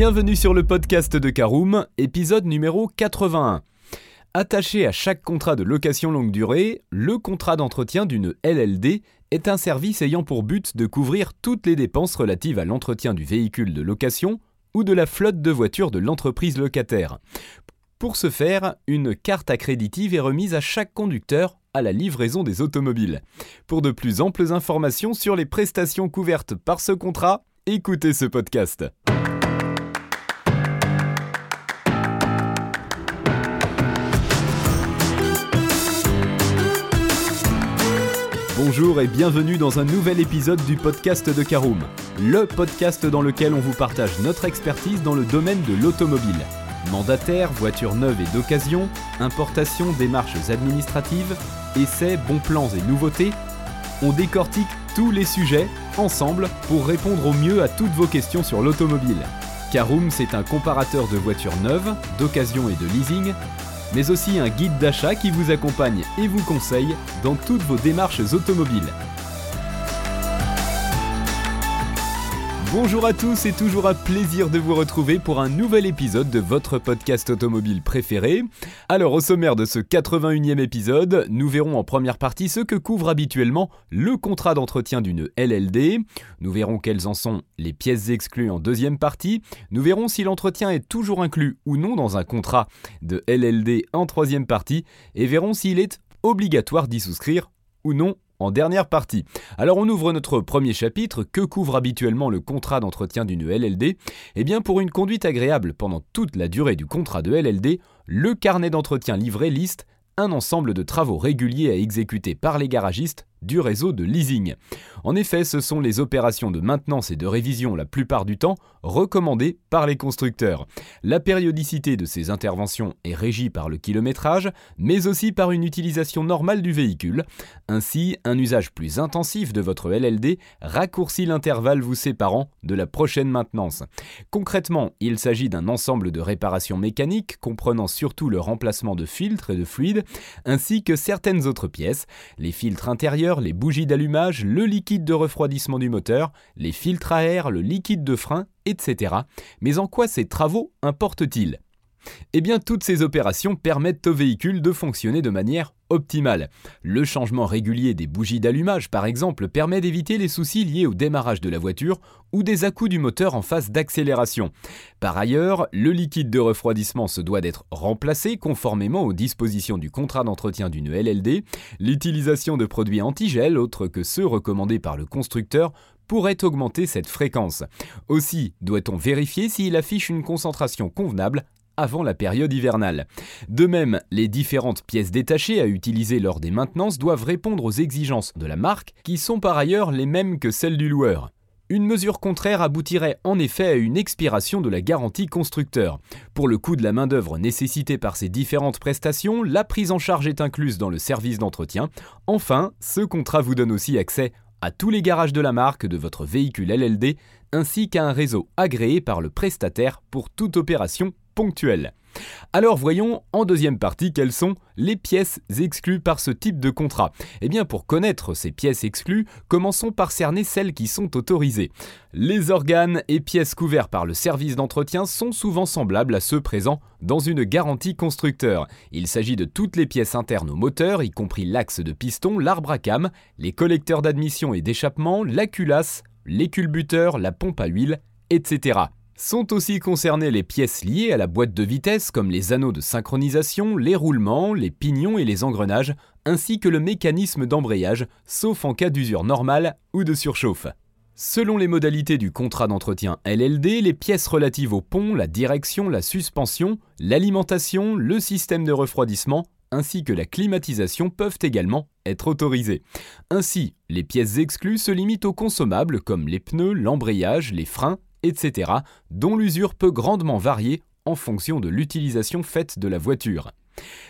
Bienvenue sur le podcast de Caroom, épisode numéro 81. Attaché à chaque contrat de location longue durée, le contrat d'entretien d'une LLD est un service ayant pour but de couvrir toutes les dépenses relatives à l'entretien du véhicule de location ou de la flotte de voitures de l'entreprise locataire. Pour ce faire, une carte accréditive est remise à chaque conducteur à la livraison des automobiles. Pour de plus amples informations sur les prestations couvertes par ce contrat, écoutez ce podcast. Bonjour et bienvenue dans un nouvel épisode du podcast de Caroom, le podcast dans lequel on vous partage notre expertise dans le domaine de l'automobile. Mandataires, voitures neuves et d'occasion, importation, démarches administratives, essais, bons plans et nouveautés, on décortique tous les sujets ensemble pour répondre au mieux à toutes vos questions sur l'automobile. Caroom, c'est un comparateur de voitures neuves, d'occasion et de leasing mais aussi un guide d'achat qui vous accompagne et vous conseille dans toutes vos démarches automobiles. Bonjour à tous et toujours un plaisir de vous retrouver pour un nouvel épisode de votre podcast automobile préféré. Alors au sommaire de ce 81e épisode, nous verrons en première partie ce que couvre habituellement le contrat d'entretien d'une LLD, nous verrons quelles en sont les pièces exclues en deuxième partie, nous verrons si l'entretien est toujours inclus ou non dans un contrat de LLD en troisième partie, et verrons s'il est obligatoire d'y souscrire ou non en dernière partie. Alors on ouvre notre premier chapitre, que couvre habituellement le contrat d'entretien d'une LLD Eh bien pour une conduite agréable pendant toute la durée du contrat de LLD, le carnet d'entretien livré liste un ensemble de travaux réguliers à exécuter par les garagistes du réseau de leasing. En effet, ce sont les opérations de maintenance et de révision la plupart du temps recommandées par les constructeurs. La périodicité de ces interventions est régie par le kilométrage, mais aussi par une utilisation normale du véhicule. Ainsi, un usage plus intensif de votre LLD raccourcit l'intervalle vous séparant de la prochaine maintenance. Concrètement, il s'agit d'un ensemble de réparations mécaniques comprenant surtout le remplacement de filtres et de fluides, ainsi que certaines autres pièces, les filtres intérieurs, les bougies d'allumage, le liquide de refroidissement du moteur, les filtres à air, le liquide de frein, etc. Mais en quoi ces travaux importent-ils? Eh bien, toutes ces opérations permettent au véhicule de fonctionner de manière optimale. Le changement régulier des bougies d'allumage, par exemple, permet d'éviter les soucis liés au démarrage de la voiture ou des à du moteur en phase d'accélération. Par ailleurs, le liquide de refroidissement se doit d'être remplacé conformément aux dispositions du contrat d'entretien d'une LLD. L'utilisation de produits antigel, autres que ceux recommandés par le constructeur, pourrait augmenter cette fréquence. Aussi, doit-on vérifier s'il affiche une concentration convenable avant la période hivernale. De même, les différentes pièces détachées à utiliser lors des maintenances doivent répondre aux exigences de la marque, qui sont par ailleurs les mêmes que celles du loueur. Une mesure contraire aboutirait en effet à une expiration de la garantie constructeur. Pour le coût de la main-d'œuvre nécessitée par ces différentes prestations, la prise en charge est incluse dans le service d'entretien. Enfin, ce contrat vous donne aussi accès à tous les garages de la marque de votre véhicule LLD ainsi qu'à un réseau agréé par le prestataire pour toute opération Alors voyons en deuxième partie quelles sont les pièces exclues par ce type de contrat. Eh bien pour connaître ces pièces exclues, commençons par cerner celles qui sont autorisées. Les organes et pièces couverts par le service d'entretien sont souvent semblables à ceux présents dans une garantie constructeur. Il s'agit de toutes les pièces internes au moteur, y compris l'axe de piston, l'arbre à cam, les collecteurs d'admission et d'échappement, la culasse, les culbuteurs, la pompe à huile, etc. Sont aussi concernées les pièces liées à la boîte de vitesse comme les anneaux de synchronisation, les roulements, les pignons et les engrenages, ainsi que le mécanisme d'embrayage, sauf en cas d'usure normale ou de surchauffe. Selon les modalités du contrat d'entretien LLD, les pièces relatives au pont, la direction, la suspension, l'alimentation, le système de refroidissement, ainsi que la climatisation peuvent également être autorisées. Ainsi, les pièces exclues se limitent aux consommables comme les pneus, l'embrayage, les freins etc., dont l'usure peut grandement varier en fonction de l'utilisation faite de la voiture.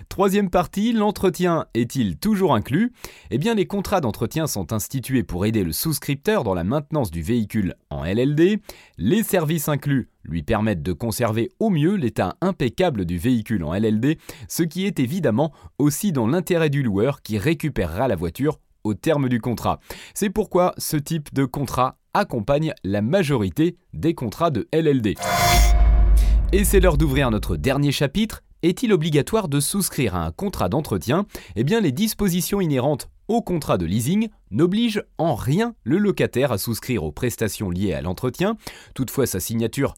Troisième partie, l'entretien est-il toujours inclus? Eh bien les contrats d'entretien sont institués pour aider le souscripteur dans la maintenance du véhicule en LLD. Les services inclus lui permettent de conserver au mieux l'état impeccable du véhicule en LLD, ce qui est évidemment aussi dans l'intérêt du loueur qui récupérera la voiture au terme du contrat. C'est pourquoi ce type de contrat accompagne la majorité des contrats de LLD. Et c'est l'heure d'ouvrir notre dernier chapitre. Est-il obligatoire de souscrire à un contrat d'entretien? Eh bien, les dispositions inhérentes au contrat de leasing n'obligent en rien le locataire à souscrire aux prestations liées à l'entretien. Toutefois, sa signature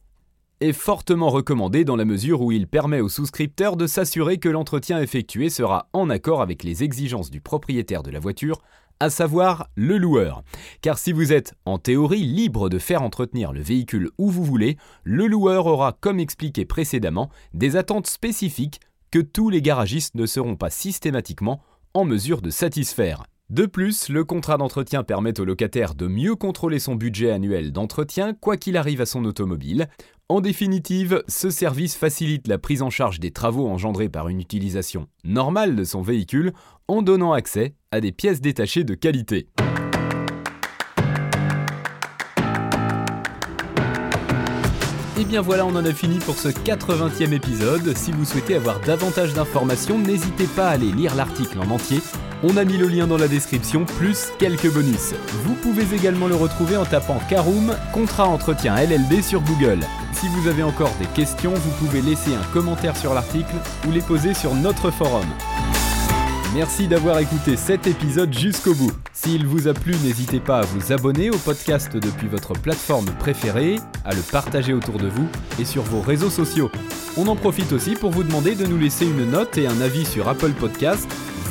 est fortement recommandée dans la mesure où il permet au souscripteur de s'assurer que l'entretien effectué sera en accord avec les exigences du propriétaire de la voiture à savoir le loueur. Car si vous êtes en théorie libre de faire entretenir le véhicule où vous voulez, le loueur aura, comme expliqué précédemment, des attentes spécifiques que tous les garagistes ne seront pas systématiquement en mesure de satisfaire. De plus, le contrat d'entretien permet au locataire de mieux contrôler son budget annuel d'entretien quoi qu'il arrive à son automobile. En définitive, ce service facilite la prise en charge des travaux engendrés par une utilisation normale de son véhicule en donnant accès à des pièces détachées de qualité. Et bien voilà, on en a fini pour ce 80e épisode. Si vous souhaitez avoir davantage d'informations, n'hésitez pas à aller lire l'article en entier. On a mis le lien dans la description, plus quelques bonus. Vous pouvez également le retrouver en tapant Caroom, contrat entretien LLD sur Google. Si vous avez encore des questions, vous pouvez laisser un commentaire sur l'article ou les poser sur notre forum. Merci d'avoir écouté cet épisode jusqu'au bout. S'il vous a plu, n'hésitez pas à vous abonner au podcast depuis votre plateforme préférée, à le partager autour de vous et sur vos réseaux sociaux. On en profite aussi pour vous demander de nous laisser une note et un avis sur Apple Podcast.